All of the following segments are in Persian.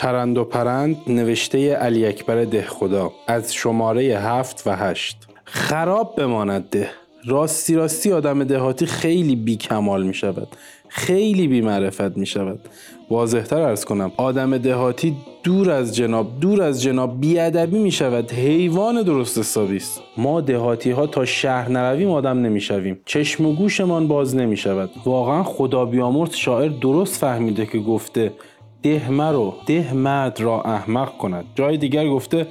چرند و پرند نوشته علی اکبر ده خدا از شماره هفت و هشت. خراب بماند ده. راستی راستی آدم دهاتی خیلی بی کمال می شود خیلی بی معرفت می شود واضحتر ارز کنم آدم دهاتی دور از جناب دور از جناب بیادبی می شود حیوان درست حسابی است. ما دهاتی ها تا شهر نرویم آدم نمی‌شویم. چشم و گوشمان باز نمی شود واقعا خدا بیامرز شاعر درست فهمیده که گفته ده مرو ده مرد را احمق کند. جای دیگر گفته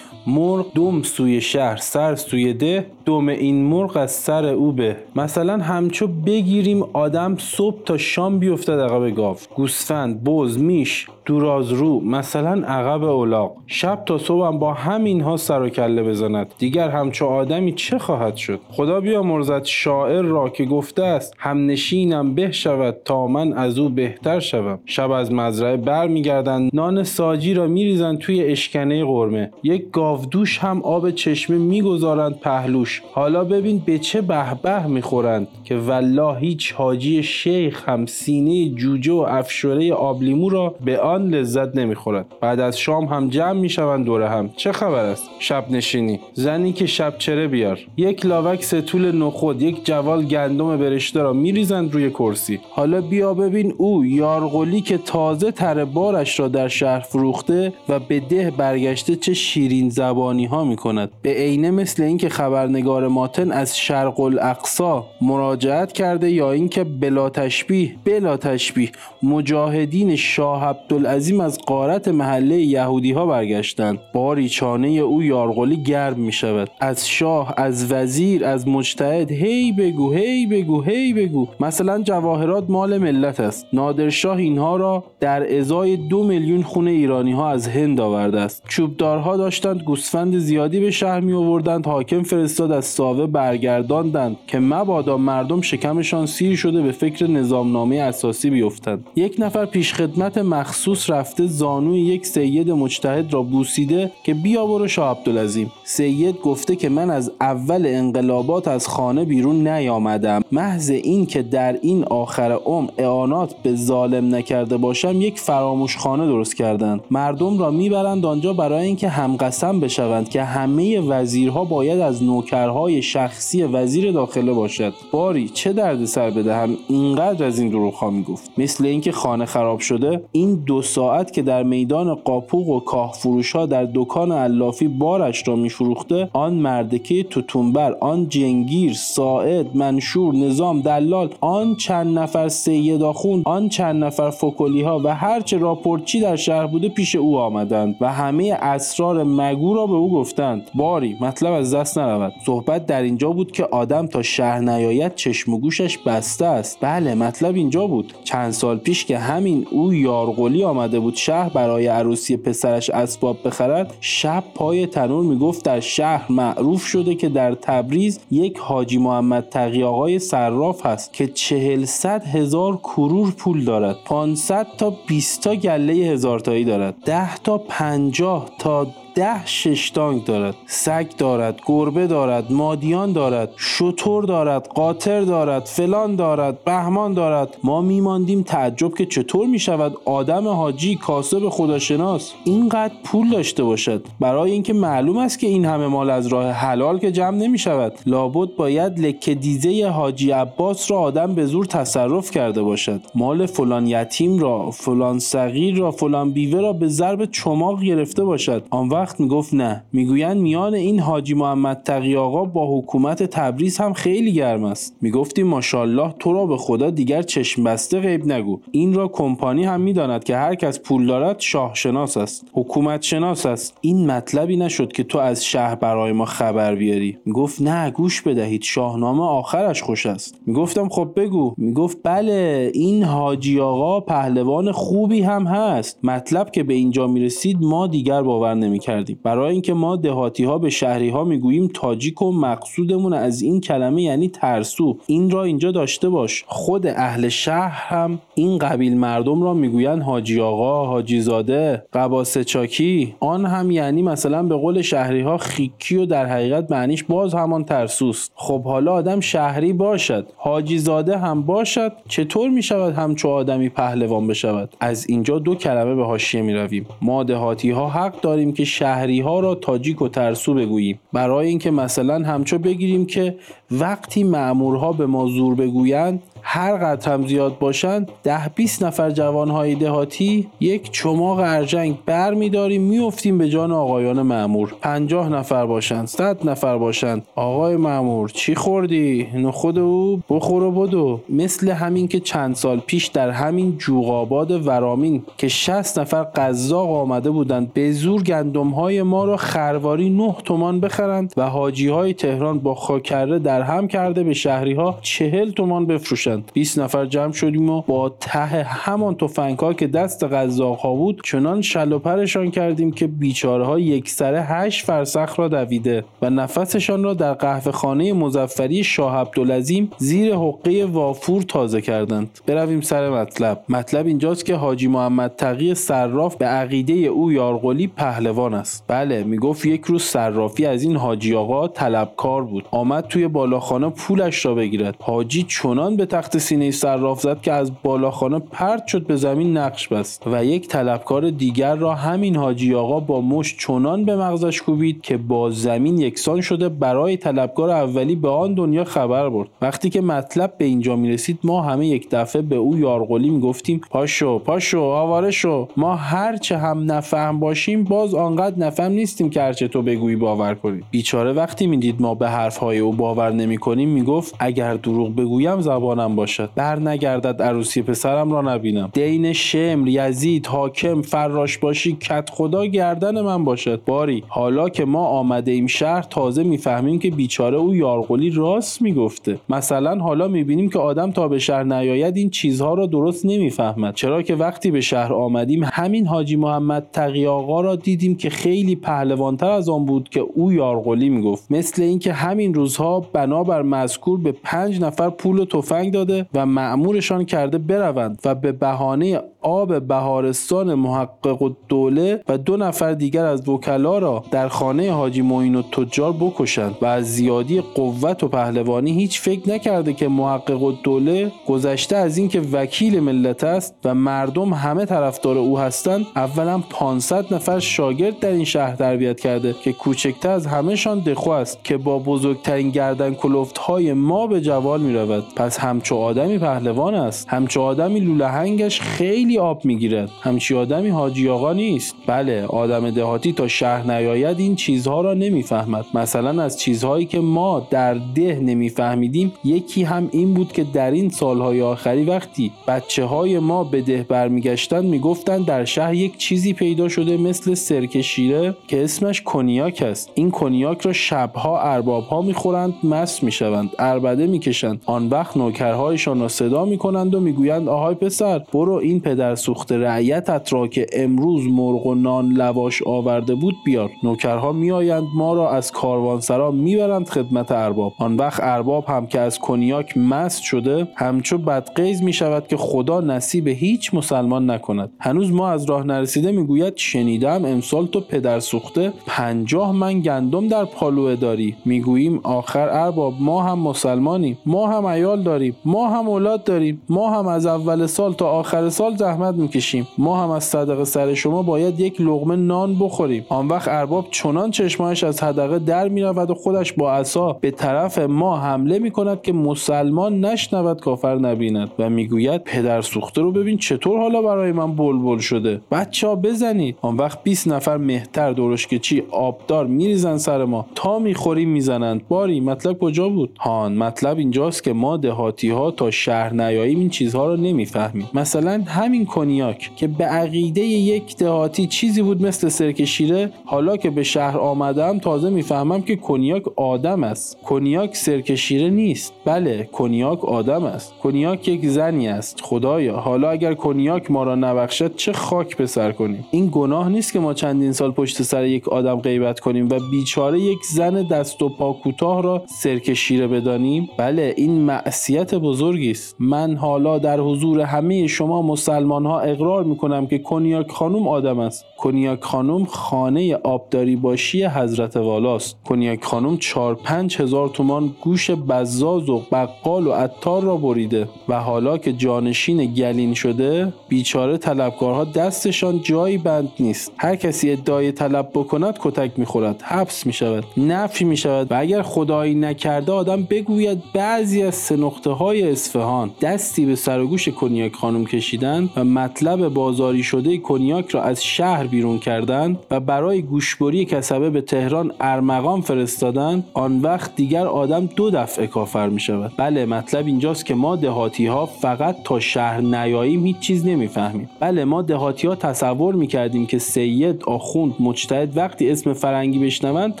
مرغ دوم سوی شهر سر سوی ده دوم این مرغ از سر او به. مثلا همچو بگیریم آدم صبح تا شام بیفتد عقب گاو. گوسفند بز میش دوراز رو مثلا عقب اولاق. شب تا صبح هم با همینها سر و کله بزند. دیگر همچو آدمی چه خواهد شد؟ خدا مرزد شاعر را که گفته است همنشینم به شود تا من از او بهتر شوم. شب از مزرعه برمیگردند نان ساجی را میریزند توی اشکنه قرمه. یک گاودوش هم آب چشمه می‌گذارند پهلوش. حالا ببین به چه به می‌خورند. که والله هیچ حاجی شیخ هم سینه جوجه و افشوره آبلیمو را به آن لذت نمی‌خورد. بعد از شام هم جمع می‌شوند دوره هم. چه خبر است؟ شب نشینی. زنی که شب چره بیار. یک لاوک ستول نخود یک جوال گندم برشته را میریزند روی کرسی. حالا بیا ببین او یارقلی که تازه تر بارش را در شهر فروخته و به ده برگشته چه شیرین زبانی ها می کند به عینه مثل اینکه خبرنگار ماتن از شرق الاقصا مراجعت کرده یا اینکه بلا تشبیه بلا تشبیه مجاهدین شاه عبدالعظیم از قارت محله یهودی ها برگشتند. باری چانه او یارقلی گرم می شود از شاه از وزیر از مجتهد هی بگو هی بگو هی بگو. مثلا جواهرات مال ملت است. نادرشاه اینها را در ازای دو میلیون خونه ایرانی ها از هند آورده است. چوبدارها داشتند گوسفند زیادی به شهر می آوردند حاکم فرستاد از ساوه برگرداندند که مبادا مردم شکمشان سیر شده به فکر نظامنامه اساسی بیفتند. یک نفر پیشخدمت مخصوص رفته زانوی یک سید مجتهد را بوسیده که بیا برو شاه عبدالعظیم. سید گفته که من از اول انقلابات از خانه بیرون نیامدم. محض این که در این آخر عمر اعانات به ظالم نکرده باشم یک فراموش خانه درست کردند. مردم را می‌برند آنجا برای اینکه همقسم بشوند که همه وزیرها باید از نوکرهای شخصی وزیر داخله باشد. باری چه درد سر بدهم؟ اینقدر از این دروغها می‌گفت. مثل اینکه خانه خراب شده این دو ساعت که در میدان قاپوق و کاه فروش ها در دکان علافی بارش را میفروخته آن مردکه توتونبر آن جنگیر ساعد منشور نظام دلال آن چند نفر سید آخون آن چند نفر فکلی ها و هرچه راپورتچی در شهر بوده پیش او آمدند و همه اسرار مگو را به او گفتند. باری مطلب از دست نرود. صحبت در اینجا بود که آدم تا شهر نیاید چشم و گوشش بسته است. بله مطلب اینجا بود. چند سال پیش که همین او یارقلی آمده بود شهر برای عروسی پسرش اسباب بخرد شب پای تنور می‌گفت در شهر معروف شده که در تبریز یک حاجی محمد تقی آقای صراف هست که چهل صد هزار کرور پول دارد 500 تا 20 تا گله هزار تایی دارد 10 تا 50 تا ده ششتانگ دارد. سگ دارد گربه دارد مادیان دارد شطور دارد قاطر دارد فلان دارد بهمان دارد. ما میماندیم تعجب که چطور می‌شود آدم حاجی کاسب خداشناس اینقدر پول داشته باشد. برای اینکه معلوم است که این همه مال از راه حلال که جمع نمی شود لابد باید لکه دیزه حاجی عباس را آدم به زور تصرف کرده باشد. مال فلان یتیم را فلان صغیر را فلان بیوه را به ضرب چماق گرفته باشد. آن وقت وقت می‌گفت نه. می‌گویند میان این حاجی محمد تقی آقا با حکومت تبریز هم خیلی گرم است. می‌گفتی ماشاءالله تو را به خدا دیگر چشم بسته غیب نگو. این را کمپانی هم می‌داند که هر کس پول دارد شاه شناس است. حکومت شناس است. این مطلبی نشد که تو از شهر برای ما خبر بیاری. می‌گفت نه گوش بدهید. شاهنامه آخرش خوش است. می‌گفتم خب بگو. می‌گفت بله این حاجی آقا پهلوان خوبی هم هست. مطلب که به اینجا می‌رسید ما دیگر باور نمی‌کرد کردیم. برای اینکه ما دهاتی ها به شهری ها می‌گوییم تاجیک و مقصودمون از این کلمه یعنی ترسو. این را اینجا داشته باش. خود اهل شهر هم این قبیل مردم را می‌گویند حاجی آقا حاجی زاده قباسه چاکی. آن هم یعنی مثلا به قول شهری ها خیکی و در حقیقت معنیش باز همان ترسوست. خب حالا آدم شهری باشد حاجی زاده هم باشد چطور می شود همچو آدمی پهلوان بشود؟ از اینجا دو کلمه به حاشیه می رویم ما دهاتی ها حق داریم که شهری ها را تاجیک و ترسو بگوییم برای اینکه مثلا همچو بگیریم که وقتی معمورها به ما زور بگویند هر قدر هم زیاد باشند ده 20 نفر جوانهای دهاتی یک چماق ارجنگ بر میداریم میفتیم به جان آقایان معمور پنجاه نفر باشند صد نفر باشند. آقای معمور چی خوردی؟ نخود او بخور و بدو. مثل همین که چند سال پیش در همین جوغاباد ورامین که 60 نفر قزاق آمده بودند به زور گندم های ما را خرواری نه تومان بخرند و حاجی های تهران با خاکره در هم کرده به شهری ها چهل تومان بفروشند. 20 نفر جمع شدیم و با ته همان تفنگ ها که دست قزاق ها بود چنان شل پرشان کردیم که بیچاره ها یک سره هشت فرسخ را دویده و نفسشان را در قهوه خانه مزفری شاه عبدالعظیم زیر حقه وافور تازه کردند. برویم سر مطلب. مطلب اینجاست که حاجی محمد تقی صراف به عقیده او یارقلی پهلوان است. بله می‌گفت یک روز صرافی از این حاجی آقا طلبکار بود. آمد توی بالاخانه پولش را بگیرد. حاجی چنان به تخت سینه صراف زد که از بالاخانه پرت شد به زمین نقش بست و یک طلبکار دیگر را همین حاجی آقا با مش چنان به مغزش کوبید که با زمین یکسان شده برای طلبکار اولی به آن دنیا خبر برد. وقتی که مطلب به اینجا می رسید ما همه یک دفعه به او یارقلی می گفتیم پاشو پاشو آواره شو. ما هرچه هم نفهم باشیم باز آنقدر نفهم نیستیم که هرچه تو بگویی باور کنیم بیچاره وقتی می‌دید ما به حرفهای او باور نمی کنیم می‌گفت اگر دروغ بگویم زبانم باشد. بر نگردد عروسی پسرم را نبینم. دین شمر یزید حاکم فراش باشی کت خدا گردن من باشد. باری حالا که ما آمده ایم شهر تازه می‌فهمیم که بیچاره او یارقلی راست می‌گفته. مثلا حالا می‌بینیم که آدم تا به شهر نیاید این چیزها را درست نمی‌فهمد. چرا که وقتی به شهر آمدیم همین حاجی محمد تقی آقا را دیدیم که خیلی پهلوانتر از آن بود که او یارقلی می‌گفت. مثل اینکه همین روزها بنابر مذکور به پنج نفر پول و تفنگ داده و معمورشان کرده بروند و به بهانه آب بهارستان محقق و دوله و دو نفر دیگر از وکلا را در خانه حاجی معین و تجار بکشند و از زیادی قوت و پهلوانی هیچ فکر نکرده که محقق و دوله گذشته از اینکه وکیل ملت است و مردم همه طرفدار او هستند اولا 500 نفر شاگرد در این شهر تربیت کرده که کوچکتر از همهشان دخو است که با بزرگترین گردن کلفت های ما به جوال می رود پس همچو آدمی پهلوان است همچو آدمی لولهنگش خیلی آب می‌گیرد همچی آدمی حاجی آقا نیست. بله آدم دهاتی تا شهر نیاید این چیزها را نمی‌فهمد. مثلا از چیزهایی که ما در ده نمیفهمیدیم یکی هم این بود که در این سالهای آخری وقتی بچه های ما به ده برمیگشتند می‌گفتند در شهر یک چیزی پیدا شده مثل سرک شیره که اسمش کنیاک است. این کنیاک را شبها اربابها می‌خورند مست می‌شوند اربده می‌کشند. آن وقت نوکرهایشان را صدا می‌کنند و می‌گویند آهای پسر برو این سوخت رعیتت را که امروز مرغ و نان لواش آورده بود بیار. نوکرها میآیند ما را از کاروانسرا می‌برند خدمت ارباب. آن وقت ارباب هم که از کنیاک مست شده همچو بدقیز می شود که خدا نصیب هیچ مسلمان نکند. هنوز ما از راه نرسیده می‌گوید شنیدم امسال تو پدر سوخته پنجاه من گندم در پالوه داری. می‌گوییم آخر ارباب ما هم مسلمانیم ما هم ایال داریم ما هم اولاد داریم ما هم از اول سال تا آخر سال زحمت می‌کشیم. ما هم از صدقه سر شما باید یک لغمه نان بخوریم. آن وقت ارباب چنان چشمانش از حدقه در می‌رود و خودش با عصا به طرف ما حمله می‌کند که مسلمان نشنود کافر نبیند. و می‌گوید پدر سوخته رو ببین چطور حالا برای من بلبل شده. بچه ها بزنید. آن وقت 20 نفر مهتر چی آبدار میریزن سر ما. تا می‌خوریم می‌زنند. باری مطلب کجا بود؟ هان مطلب اینجاست که ما دهاتی ها تا شهر نیاییم این چیزها رو نمی‌فهمیم. مثلا همین همین کنیاک که به عقیده یک دهاتی چیزی بود مثل سرک شیره حالا که به شهر آمدم تازه می‌فهمم که کنیاک آدم است. کنیاک سرک شیره نیست. بله کنیاک آدم است. کنیاک یک زنی است. خدایا حالا اگر کنیاک ما را نبخشد چه خاک به سر کنیم؟ این گناه نیست که ما چندین سال پشت سر یک آدم غیبت کنیم و بیچاره یک زن دست و پا کوتاه را سرک شیره بدانیم؟ بله این معصیت بزرگی است. من حالا در حضور همه شما مسلمان ها اقرار می کنم که کنیاک خانم آدم است. کنیاک خانم خانه آبداری باشی حضرت والاست. کنیاک خانم چار پنج هزار تومان گوش بزاز و بقال و عطار را بریده و حالا که جانشین گلین شده بیچاره طلبکارها دستشان جایی بند نیست. هر کسی ادعای طلب بکند کتک می‌خورد حبس می‌شود نفی می‌شود و اگر خدایی نکرده آدم بگوید بعضی از سنخته های اصفهان. دستی به سر و گوش کنیاک خانم کشیدن و مطلب بازاری شده کنیاک را از شهر بیرون کردند و برای گوشبری کسبه به تهران ارمغان فرستادند آن وقت دیگر آدم دو دفعه کافر می شود بله مطلب اینجاست که ما دهاتی ها فقط تا شهر نیاییم هیچ چیز نمی‌فهمیم. بله ما دهاتی ها تصور می کردیم که سید آخوند مجتهد وقتی اسم فرنگی بشنوند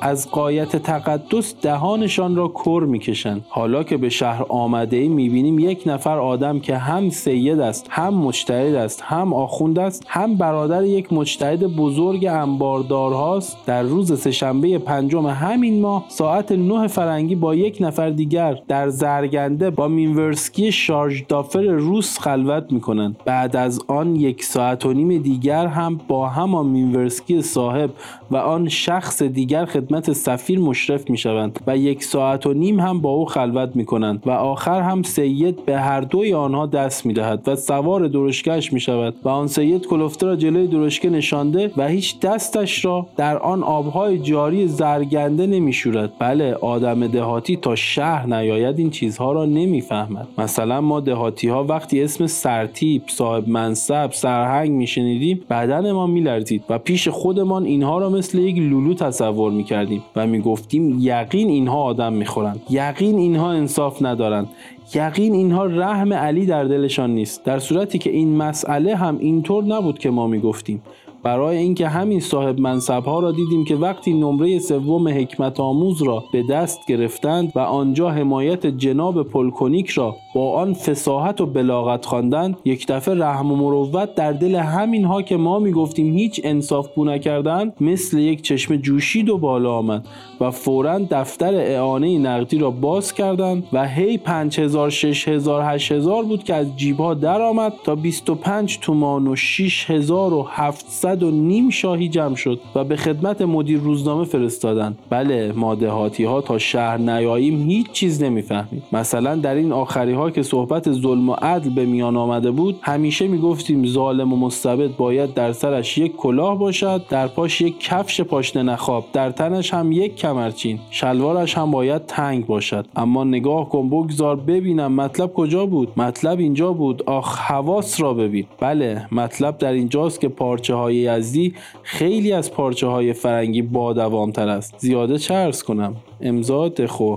از قایت تقدس دهانشان را کر می‌کشند. حالا که به شهر آمده ای می‌بینیم یک نفر آدم که هم سید است هم مجتهد است هم آخوند است هم برادر یک مجتهد بزرگ انباردارهاست. در روز سهشنبه پنجم همین ماه ساعت نه فرنگی با یک نفر دیگر در زرگنده با مینورسکی شارژ دافر روس خلوت می‌کنند. بعد از آن یک ساعت و نیم دیگر هم با همان مینورسکی صاحب و آن شخص دیگر خدمت سفیر مشرف می‌شوند و یک ساعت و نیم هم با او خلوت می‌کنند و آخر هم سید به هر دوی آنها دست می‌دهد و سوار درشکش می‌شود و آن سید کلفته را جلوی درشکه نشانده و هیچ دستش را در آن آبهای جاری زرگنده نمیشورد. بله آدم دهاتی تا شهر نیاید این چیزها را نمی‌فهمد. مثلا ما دهاتی ها وقتی اسم سرتیپ صاحب منصب سرهنگ میشنیدیم بدن ما میلرزید و پیش خودمان اینها را مثل یک لولو تصور می‌کردیم و می‌گفتیم یقین اینها آدم می‌خورند. یقین اینها انصاف ندارند. یقین اینها رحم علی در دلشان نیست. در صورتی که این مسئله هم اینطور نبود که ما می‌گفتیم. برای اینکه همین صاحب منصب ها را دیدیم که وقتی نمره سوم حکمت آموز را به دست گرفتند و آنجا حمایت جناب پلکونیک را با آن فصاحت و بلاغت خواندند یک دفعه رحم و مروت در دل همین ها که ما می‌گفتیم هیچ انصاف بو نکردند مثل یک چشمه جوشید و بالا آمد و فورا دفتر اعانه نقدی را باز کردند و هی 5000 6000 8000 بود که از جیبها در آمد تا 25 تومان و 6700 و نیم شاهی جمع شد و به خدمت مدیر روزنامه فرستادند. بله ما دهاتی ها تا شهر نیاییم هیچ چیز نمی‌فهمیم. مثلا در این آخری ها که صحبت ظلم و عدل به میان آمده بود همیشه می‌گفتیم ظالم و مستبد باید در سرش یک کلاه باشد در پاش یک کفش پاشنه نخاب در تنش هم یک کمرچین شلوارش هم باید تنگ باشد. اما نگاه کن بگذار ببینم مطلب کجا بود. مطلب اینجا بود آخ حواس را ببین. بله مطلب در اینجاست که پارچه های یزدی خیلی از پارچه های فرنگی با دوامتر است. زیاده چه عرض کنم؟ امضا دخو.